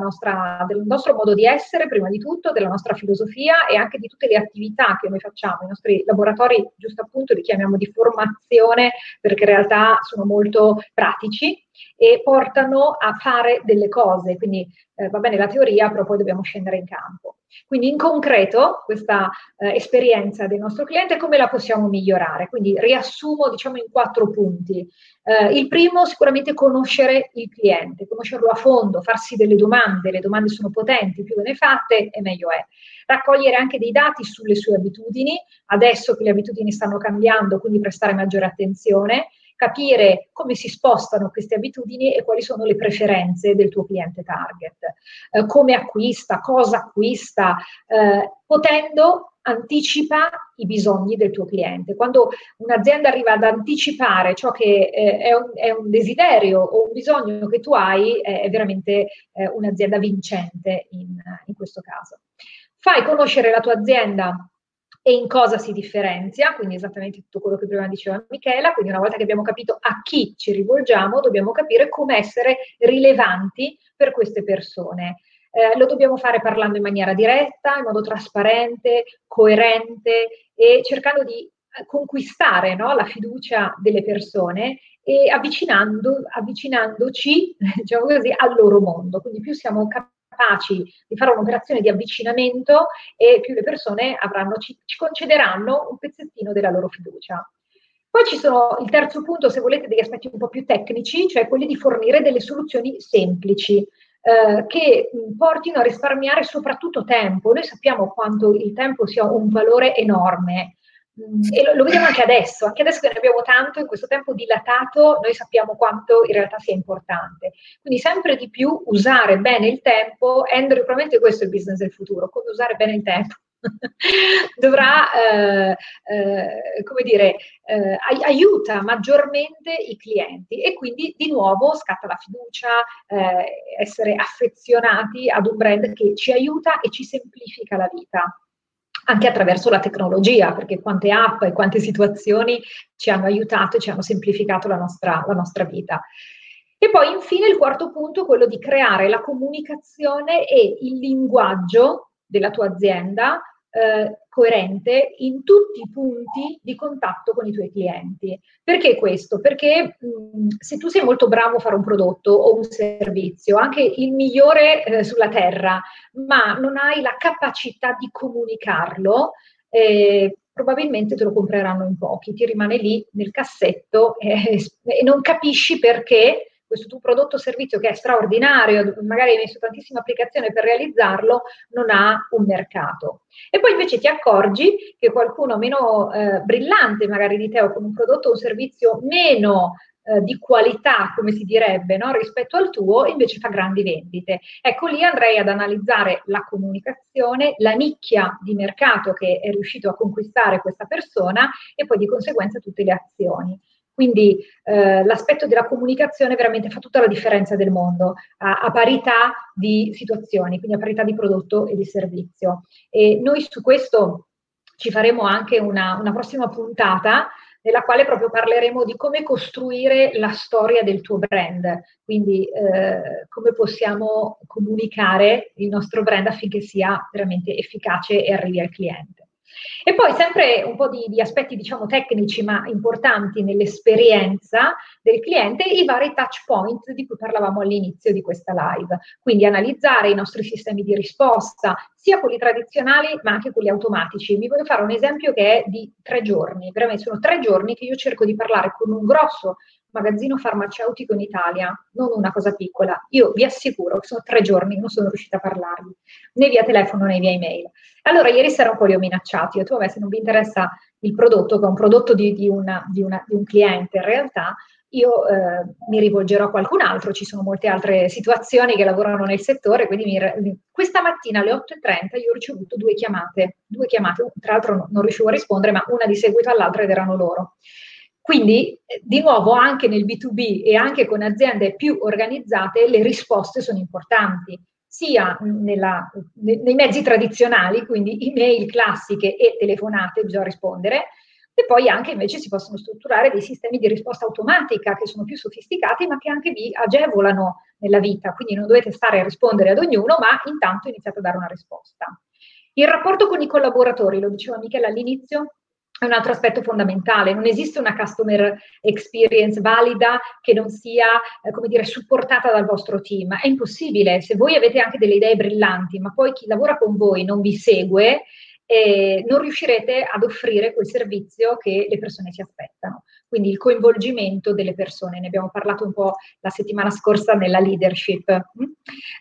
nostra, del nostro modo di essere, prima di tutto, della nostra filosofia e anche di tutte le attività che noi facciamo. I nostri laboratori, giusto appunto, li chiamiamo di formazione perché in realtà sono molto pratici e portano a fare delle cose. Quindi eh, va bene la teoria, però poi dobbiamo scendere in campo. Quindi in concreto questa eh, esperienza del nostro cliente come la possiamo migliorare? Quindi riassumo diciamo in quattro punti. Eh, il primo sicuramente conoscere il cliente, conoscerlo a fondo, farsi delle domande, le domande sono potenti, più ve ne fate e meglio è. Raccogliere anche dei dati sulle sue abitudini, adesso che le abitudini stanno cambiando, quindi prestare maggiore attenzione capire come si spostano queste abitudini e quali sono le preferenze del tuo cliente target, eh, come acquista, cosa acquista, eh, potendo anticipa i bisogni del tuo cliente. Quando un'azienda arriva ad anticipare ciò che eh, è, un, è, un, desiderio o un bisogno che tu hai, è, veramente eh, un'azienda vincente in, in questo caso. Fai conoscere la tua azienda e in cosa si differenzia, quindi esattamente tutto quello che prima diceva Michela, quindi una volta che abbiamo capito a chi ci rivolgiamo, dobbiamo capire come essere rilevanti per queste persone. Eh, lo dobbiamo fare parlando in maniera diretta, in modo trasparente, coerente e cercando di eh, conquistare no, la fiducia delle persone e avvicinando, avvicinandoci diciamo così, al loro mondo. Quindi più siamo capaci di fare un'operazione di avvicinamento e più le persone avranno, ci, ci concederanno un pezzettino della loro fiducia. Poi ci sono il terzo punto, se volete, degli aspetti un po' più tecnici, cioè quelli di fornire delle soluzioni semplici. Eh, che portino a risparmiare soprattutto tempo. Noi sappiamo quanto il tempo sia un valore enorme e lo, lo, vediamo anche adesso, anche adesso che ne abbiamo tanto, in questo tempo dilatato, noi sappiamo quanto in realtà sia importante. Quindi sempre di più usare bene il tempo, Andrew, probabilmente questo è il business del futuro, come usare bene il tempo. dovrà, eh, eh, come dire, eh, aiuta maggiormente i clienti e quindi di nuovo scatta la fiducia, eh, essere affezionati ad un brand che ci aiuta e ci semplifica la vita anche attraverso la tecnologia, perché quante app e quante situazioni ci hanno aiutato e ci hanno semplificato la nostra, la nostra vita. E poi infine il quarto punto, quello di creare la comunicazione e il linguaggio della tua azienda eh, coerente in tutti i punti di contatto con i tuoi clienti. Perché questo? Perché mh, se tu sei molto bravo a fare un prodotto o un servizio, anche il migliore eh, sulla terra, ma non hai la capacità di comunicarlo, eh, probabilmente te lo compreranno in pochi, ti rimane lì nel cassetto e non capisci perché questo tuo prodotto o servizio che è straordinario, magari hai messo tantissima applicazione per realizzarlo, non ha un mercato. E poi invece ti accorgi che qualcuno meno eh, brillante magari di te o con un prodotto o un servizio meno eh, di qualità, come si direbbe, no? rispetto al tuo, invece fa grandi vendite. Ecco, lì andrei ad analizzare la comunicazione, la nicchia di mercato che è riuscito a conquistare questa persona e poi di conseguenza tutte le azioni. Quindi eh, l'aspetto della comunicazione veramente fa tutta la differenza del mondo, a, a, parità di situazioni, quindi a parità di prodotto e di servizio. E noi su questo ci faremo anche una, una prossima puntata nella quale proprio parleremo di come costruire la storia del tuo brand, quindi eh, come possiamo comunicare il nostro brand affinché sia veramente efficace e arrivi al cliente. E poi sempre un po' di, di, aspetti, diciamo, tecnici ma importanti nell'esperienza del cliente, i vari touch point di cui parlavamo all'inizio di questa live. Quindi analizzare i nostri sistemi di risposta, sia quelli tradizionali ma anche quelli automatici. Mi voglio fare un esempio che è di tre giorni. Veramente sono tre giorni che io cerco di parlare con un grosso magazzino farmaceutico in Italia, non una cosa piccola. Io vi assicuro che sono tre giorni che non sono riuscita a parlarvi, né via telefono né via email. Allora, ieri sera un po' li ho minacciati, ho detto, vabbè, se non vi interessa il prodotto, che è un prodotto di, di, una, di, una, di un cliente in realtà, io eh, mi rivolgerò a qualcun altro, ci sono molte altre situazioni che lavorano nel settore, quindi mi, questa mattina alle 8.30 io ho ricevuto due chiamate, due chiamate, tra l'altro non riuscivo a rispondere, ma una di seguito all'altra ed erano loro. Quindi, eh, di nuovo, anche nel B2B e anche con aziende più organizzate, le risposte sono importanti, sia nella, nei mezzi tradizionali, quindi email classiche e telefonate, bisogna rispondere, e poi anche invece si possono strutturare dei sistemi di risposta automatica che sono più sofisticati, ma che anche vi agevolano nella vita. Quindi non dovete stare a rispondere ad ognuno, ma intanto iniziate a dare una risposta. Il rapporto con i collaboratori, lo diceva Michele all'inizio, è un altro aspetto fondamentale. Non esiste una customer experience valida che non sia, eh, come dire, supportata dal vostro team. È impossibile. Se voi avete anche delle idee brillanti, ma poi chi lavora con voi non vi segue, eh, non riuscirete ad offrire quel servizio che le persone si aspettano. Quindi il coinvolgimento delle persone, ne abbiamo parlato un po' la settimana scorsa nella leadership. Mm?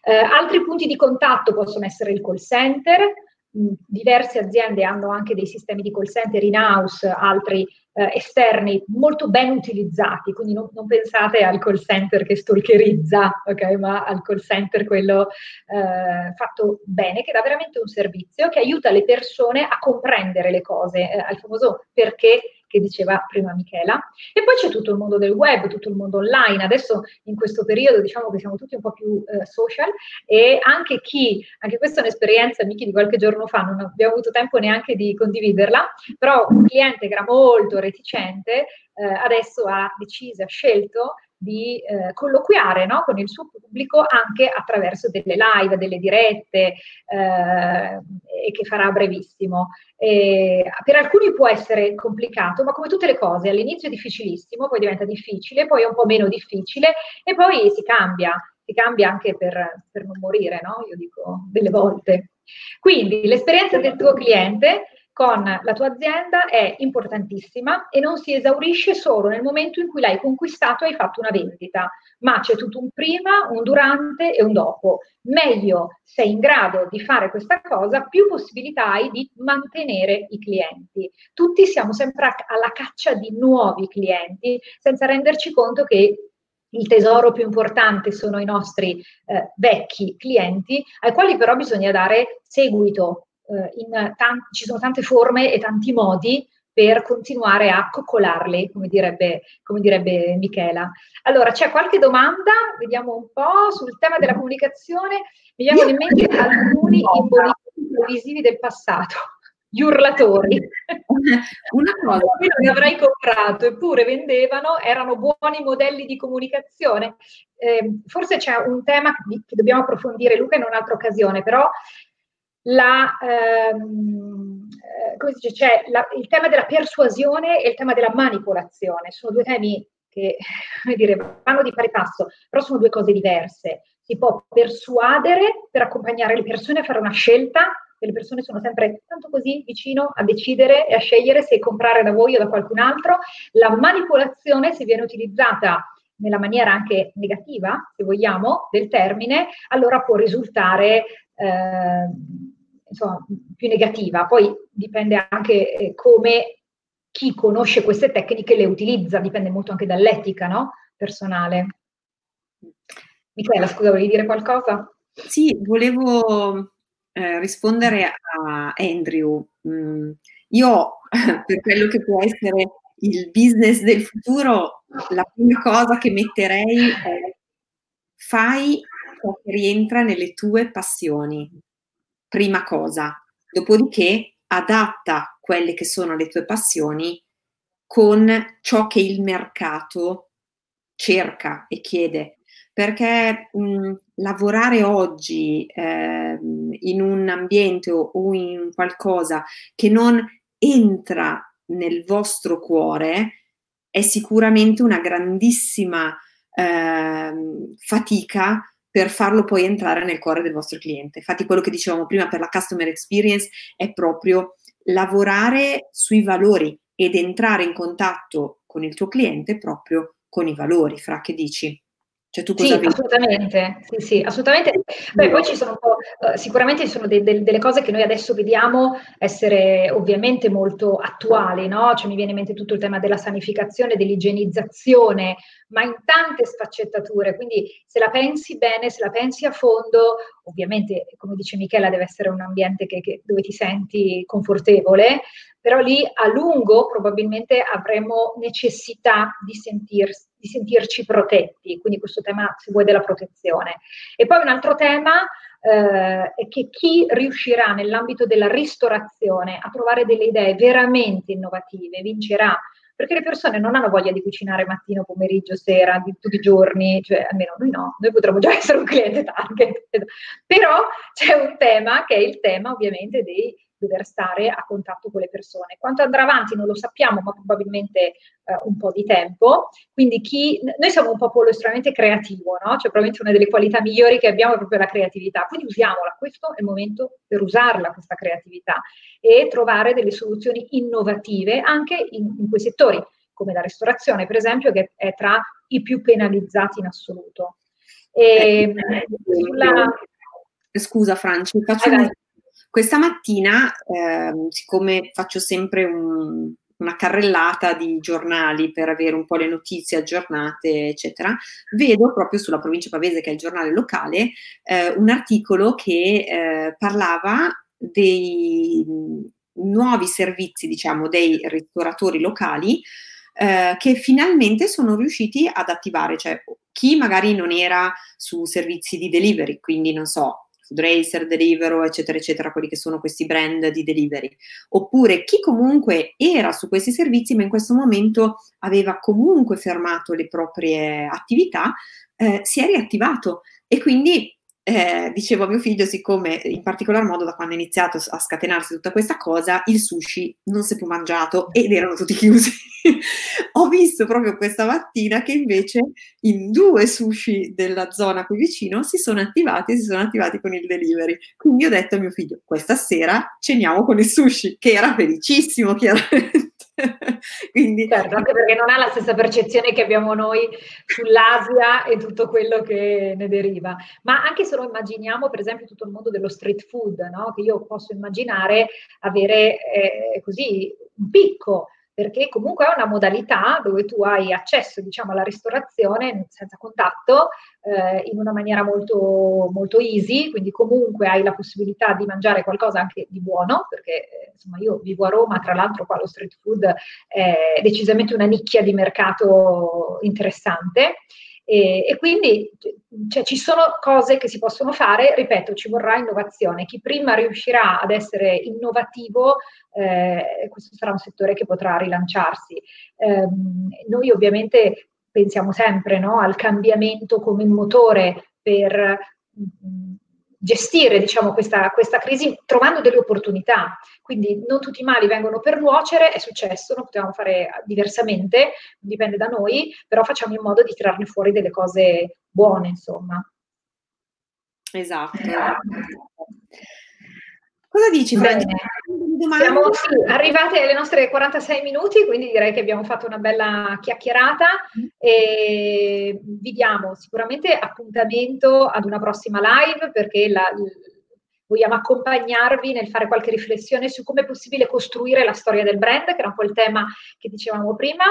Eh, altri punti di contatto possono essere il call center, diverse aziende hanno anche dei sistemi di call center in house, altri eh, esterni molto ben utilizzati, quindi non, non, pensate al call center che stalkerizza, okay, ma al call center quello eh, fatto bene, che dà veramente un servizio che aiuta le persone a comprendere le cose, eh, al famoso perché che diceva prima Michela. E poi c'è tutto il mondo del web, tutto il mondo online. Adesso in questo periodo diciamo che siamo tutti un po' più eh, social e anche chi, anche questa è un'esperienza, Miki, di qualche giorno fa, non abbiamo avuto tempo neanche di condividerla, però un cliente che era molto reticente eh, adesso ha deciso, ha scelto di eh, colloquiare no, con il suo pubblico anche attraverso delle live, delle dirette eh, che farà brevissimo. E per alcuni può essere complicato, ma come tutte le cose, all'inizio è difficilissimo, poi diventa difficile, poi è un po' meno difficile e poi si cambia, si cambia anche per, per non morire, no? Io dico delle volte. Quindi l'esperienza del tuo cliente con la tua azienda è importantissima e non si esaurisce solo nel momento in cui l'hai conquistato e hai fatto una vendita, ma c'è tutto un prima, un durante e un dopo. Meglio sei in grado di fare questa cosa, più possibilità hai di mantenere i clienti. Tutti siamo sempre alla caccia di nuovi clienti senza renderci conto che il tesoro più importante sono i nostri eh, vecchi clienti, ai quali però bisogna dare seguito, tanti, ci sono tante forme e tanti modi per continuare a coccolarli, come direbbe, come direbbe Michela. Allora, c'è qualche domanda? Vediamo un po' sul tema della comunicazione. Mi vengono in mente alcuni imbonimenti visivi del passato. Gli urlatori. Una cosa. Io li avrei comprato, eppure vendevano, erano buoni modelli di comunicazione. Eh, forse c'è un tema che dobbiamo approfondire, Luca, in un'altra occasione, però la, ehm, eh, dice, c'è la, il tema della persuasione e il tema della manipolazione. Sono due temi che, dire, vanno di pari passo, però sono due cose diverse. Si può persuadere per accompagnare le persone a fare una scelta, e le persone sono sempre tanto così vicino a decidere e a scegliere se comprare da voi o da qualcun altro. La manipolazione, se viene utilizzata nella maniera anche negativa, se vogliamo, del termine, allora può risultare eh, insomma, più negativa. Poi dipende anche eh, come chi conosce queste tecniche le utilizza, dipende molto anche dall'etica no? personale. Michela, scusa, volevi dire qualcosa? Sì, volevo eh, rispondere a Andrew. Mm, io, per quello che può essere il business del futuro, la prima cosa che metterei è fai ciò che rientra nelle tue passioni prima cosa. Dopodiché adatta quelle che sono le tue passioni con ciò che il mercato cerca e chiede. Perché mh, lavorare oggi eh, in un ambiente o, o in qualcosa che non entra nel vostro cuore è sicuramente una grandissima eh, fatica per farlo poi entrare nel cuore del vostro cliente. Infatti quello che dicevamo prima per la customer experience è proprio lavorare sui valori ed entrare in contatto con il tuo cliente proprio con i valori, fra che dici? Cioè, tu cosa sì, assolutamente, sì, sì, assolutamente. Beh, poi ci sono un po', uh, sicuramente ci sono de- de- delle cose che noi adesso vediamo essere ovviamente molto attuali, no? Cioè mi viene in mente tutto il tema della sanificazione, dell'igienizzazione, ma in tante sfaccettature. Quindi se la pensi bene, se la pensi a fondo, ovviamente, come dice Michela, deve essere un ambiente che, che, dove ti senti confortevole, però lì a lungo probabilmente avremo necessità di sentirsi di sentirci protetti, quindi questo tema, se vuoi, della protezione. E poi un altro tema eh, è che chi riuscirà nell'ambito della ristorazione a trovare delle idee veramente innovative vincerà, perché le persone non hanno voglia di cucinare mattino, pomeriggio, sera, di tutti i giorni, cioè almeno noi no, noi potremmo già essere un cliente target, però c'è un tema che è il tema ovviamente dei dover stare a contatto con le persone. Quanto andrà avanti non lo sappiamo, ma probabilmente eh, un po' di tempo. Quindi chi, noi siamo un popolo estremamente creativo, no? Cioè probabilmente una delle qualità migliori che abbiamo è proprio la creatività. Quindi usiamola, questo è il momento per usarla, questa creatività, e trovare delle soluzioni innovative anche in, in quei settori, come la ristorazione, per esempio, che è tra i più penalizzati in assoluto. E, eh, sulla... Scusa Franci, faccio un Questa mattina, eh, siccome faccio sempre un, una carrellata di giornali per avere un po' le notizie aggiornate, eccetera, vedo proprio sulla provincia pavese, che è il giornale locale, eh, un articolo che eh, parlava dei nuovi servizi, diciamo, dei ristoratori locali eh, che finalmente sono riusciti ad attivare, cioè chi magari non era su servizi di delivery, quindi non so, Food Racer, Deliveroo, eccetera, eccetera, quelli che sono questi brand di delivery. Oppure chi comunque era su questi servizi, ma in questo momento aveva comunque fermato le proprie attività, eh, si è riattivato. E quindi eh, dicevo a mio figlio, siccome in particolar modo da quando è iniziato a scatenarsi tutta questa cosa, il sushi non si è più mangiato ed erano tutti chiusi. Ho visto proprio questa mattina che invece in due sushi della zona qui vicino si sono attivati e si sono attivati con il delivery. Quindi ho detto a mio figlio, questa sera ceniamo con il sushi, che era felicissimo chiaramente. Quindi, certo, anche perché non ha la stessa percezione che abbiamo noi sull'Asia e tutto quello che ne deriva. Ma anche se lo immaginiamo, per esempio, tutto il mondo dello street food, no? che io posso immaginare avere eh, così un picco perché comunque è una modalità dove tu hai accesso diciamo, alla ristorazione senza contatto eh, in una maniera molto, molto easy, quindi comunque hai la possibilità di mangiare qualcosa anche di buono, perché eh, insomma io vivo a Roma, tra l'altro qua lo street food è decisamente una nicchia di mercato interessante. E, e, quindi cioè, ci sono cose che si possono fare, ripeto, ci vorrà innovazione. Chi prima riuscirà ad essere innovativo, eh, questo sarà un settore che potrà rilanciarsi. Eh, noi ovviamente pensiamo sempre no, al cambiamento come motore per mh, gestire diciamo, questa, questa, crisi trovando delle opportunità. Quindi non tutti i mali vengono per nuocere, è successo, non potevamo fare diversamente, dipende da noi, però facciamo in modo di tirarne fuori delle cose buone, insomma. Esatto. Cosa dici, Francesca? Siamo sì, arrivate alle nostre 46 minuti, quindi direi che abbiamo fatto una bella chiacchierata e vi diamo sicuramente appuntamento ad una prossima live perché la, vogliamo accompagnarvi nel fare qualche riflessione su come è possibile costruire la storia del brand, che era un po' il tema che dicevamo prima.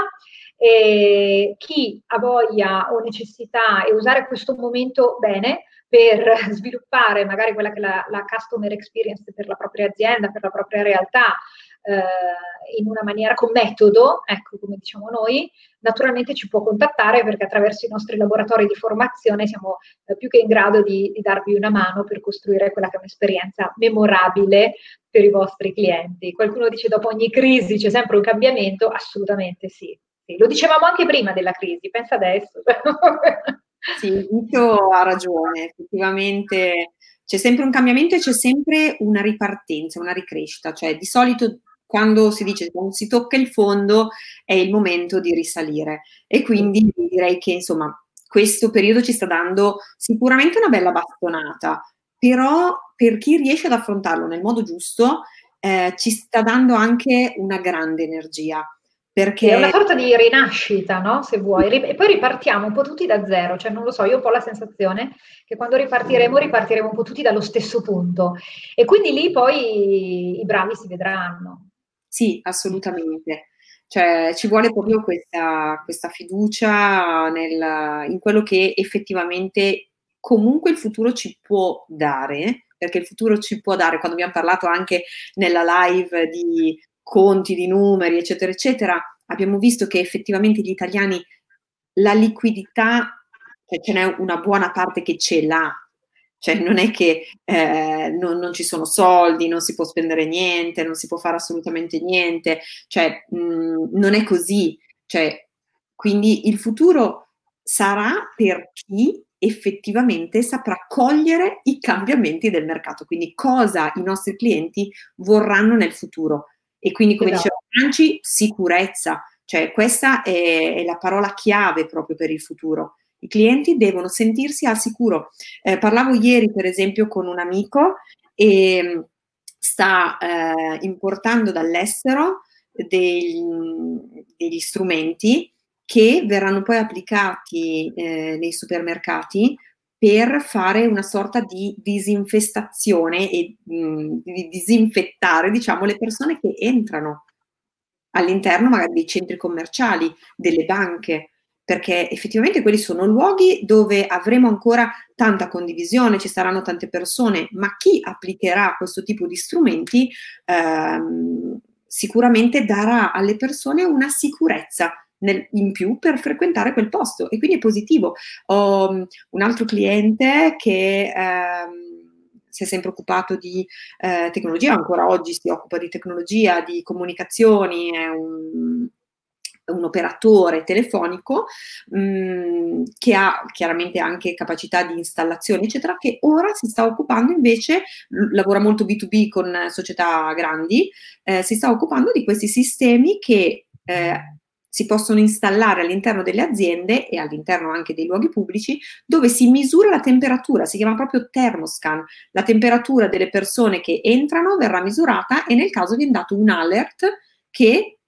E chi ha voglia o necessità e usare questo momento bene, per sviluppare magari quella che è la, la customer experience per la propria azienda, per la propria realtà, eh, in una maniera con metodo, ecco come diciamo noi, naturalmente ci può contattare perché attraverso i nostri laboratori di formazione siamo eh, più che in grado di, di, darvi una mano per costruire quella che è un'esperienza memorabile per i vostri clienti. Qualcuno dice dopo ogni crisi c'è sempre un cambiamento? Assolutamente sì. sì. Lo dicevamo anche prima della crisi, pensa adesso. Sì, Vito ha ragione, effettivamente c'è sempre un cambiamento e c'è sempre una ripartenza, una ricrescita, cioè di solito quando si dice quando si tocca il fondo è il momento di risalire e quindi direi che insomma questo periodo ci sta dando sicuramente una bella bastonata, però per chi riesce ad affrontarlo nel modo giusto eh, ci sta dando anche una grande energia perché... È una sorta di rinascita, no? Se vuoi. E poi ripartiamo un po' tutti da zero, cioè non lo so, io ho un po' la sensazione che quando ripartiremo, ripartiremo un po' tutti dallo stesso punto. E quindi lì poi i bravi si vedranno. Sì, assolutamente. Cioè ci vuole proprio questa, questa fiducia nel, in quello che effettivamente comunque il futuro ci può dare, perché il futuro ci può dare, quando abbiamo parlato anche nella live di conti di numeri, eccetera, eccetera, abbiamo visto che effettivamente gli italiani la liquidità, cioè ce n'è una buona parte che ce l'ha, cioè non è che eh, non, non, ci sono soldi, non si può spendere niente, non si può fare assolutamente niente, cioè mh, non è così, cioè, quindi il futuro sarà per chi effettivamente saprà cogliere i cambiamenti del mercato, quindi cosa i nostri clienti vorranno nel futuro. E quindi, come esatto. diceva Franci, sicurezza, cioè questa è, è, la parola chiave proprio per il futuro. I clienti devono sentirsi al sicuro. Eh, parlavo ieri, per esempio, con un amico e mm, sta eh, importando dall'estero degli, degli, strumenti che verranno poi applicati eh, nei supermercati per fare una sorta di disinfestazione e mh, mm, di disinfettare, diciamo, le persone che entrano all'interno magari dei centri commerciali, delle banche, perché effettivamente quelli sono luoghi dove avremo ancora tanta condivisione, ci saranno tante persone, ma chi applicherà questo tipo di strumenti ehm, sicuramente darà alle persone una sicurezza nel, in più per frequentare quel posto e quindi è positivo. Ho um, un altro cliente che ehm, si è sempre occupato di eh, tecnologia, ancora oggi si occupa di tecnologia, di comunicazioni, è un, un operatore telefonico mh, mm, che ha chiaramente anche capacità di installazione, eccetera, che ora si sta occupando invece, lavora molto B2B con società grandi, eh, si sta occupando di questi sistemi che eh, si possono installare all'interno delle aziende e all'interno anche dei luoghi pubblici dove si misura la temperatura, si chiama proprio thermoscan. La temperatura delle persone che entrano verrà misurata e nel caso viene dato un alert che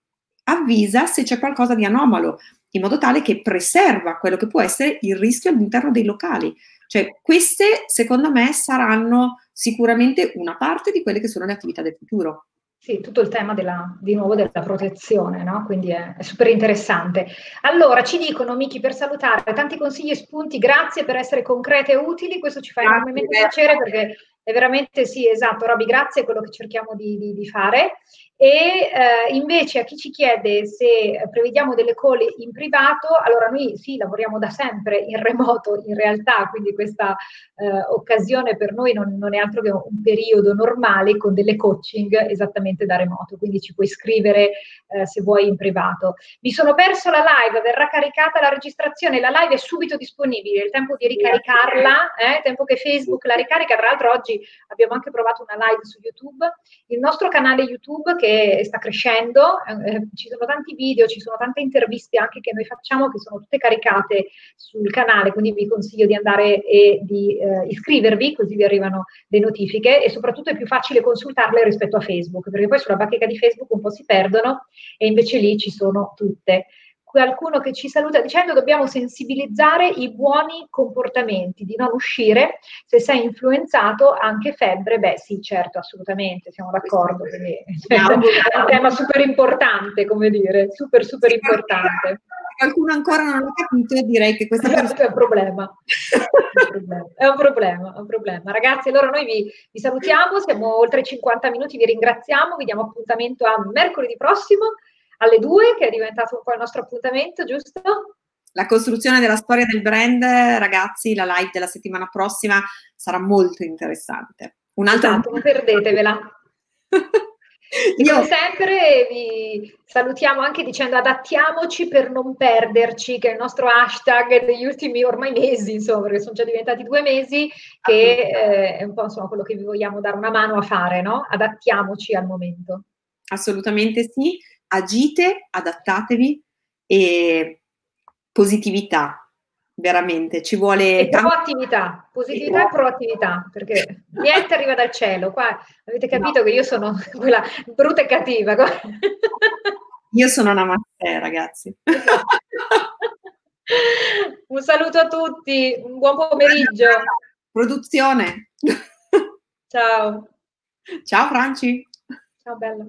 avvisa se c'è qualcosa di anomalo, in modo tale che preserva quello che può essere il rischio all'interno dei locali. Cioè, queste, secondo me, saranno sicuramente una parte di quelle che sono le attività del futuro. Sì, tutto il tema della, di nuovo della protezione, no? quindi è, è, super interessante. Allora, ci dicono, Miki, per salutare, tanti consigli e spunti, grazie per essere concrete e utili, questo ci fa grazie, enormemente piacere perché è veramente, sì, esatto, Roby, grazie, è quello che cerchiamo di, di, di fare. E eh, invece a chi ci chiede se prevediamo delle call in privato, allora noi sì, lavoriamo da sempre in remoto in realtà, quindi questa eh, occasione per noi non, non, è altro che un periodo normale con delle coaching esattamente da remoto, quindi ci puoi scrivere eh, se vuoi in privato. Mi sono perso la live, verrà caricata la registrazione, la live è subito disponibile, il tempo di ricaricarla, eh, il tempo che Facebook la ricarica, tra l'altro oggi abbiamo anche provato una live su YouTube, il nostro canale YouTube che sta crescendo, eh, ci sono tanti video, ci sono tante interviste anche che noi facciamo che sono tutte caricate sul canale, quindi vi consiglio di andare e di eh, iscrivervi così vi arrivano le notifiche e soprattutto è più facile consultarle rispetto a Facebook, perché poi sulla bacheca di Facebook un po' si perdono e invece lì ci sono tutte qualcuno che ci saluta dicendo dobbiamo sensibilizzare i buoni comportamenti, di non uscire, se sei influenzato anche febbre, beh sì certo assolutamente, siamo d'accordo, quindi, è un tema super importante come dire, super super importante. Se qualcuno ancora non l'ha capito direi che questa persona... è un problema. è un problema, è un problema. Ragazzi, allora noi vi, vi salutiamo, siamo oltre 50 minuti, vi ringraziamo, vi diamo appuntamento a mercoledì prossimo alle due, che è diventato un po' il nostro appuntamento, giusto? La costruzione della storia del brand, ragazzi, la live della settimana prossima sarà molto interessante. Un'altra... Esatto, non perdetevela. Io... Come sempre vi salutiamo anche dicendo adattiamoci per non perderci, che è il nostro hashtag degli ultimi ormai mesi, insomma, perché sono già diventati due mesi, che eh, è un po' insomma, quello che vi vogliamo dare una mano a fare, no? Adattiamoci al momento. Assolutamente sì agite, adattatevi e positività, veramente, ci vuole... E proattività, positività e proattività, perché niente arriva dal cielo, qua avete capito no. che io sono quella brutta e cattiva. Io sono una mazzè, ragazzi. un saluto a tutti, un buon pomeriggio. Produzione. Ciao. Ciao Franci. Ciao Bella.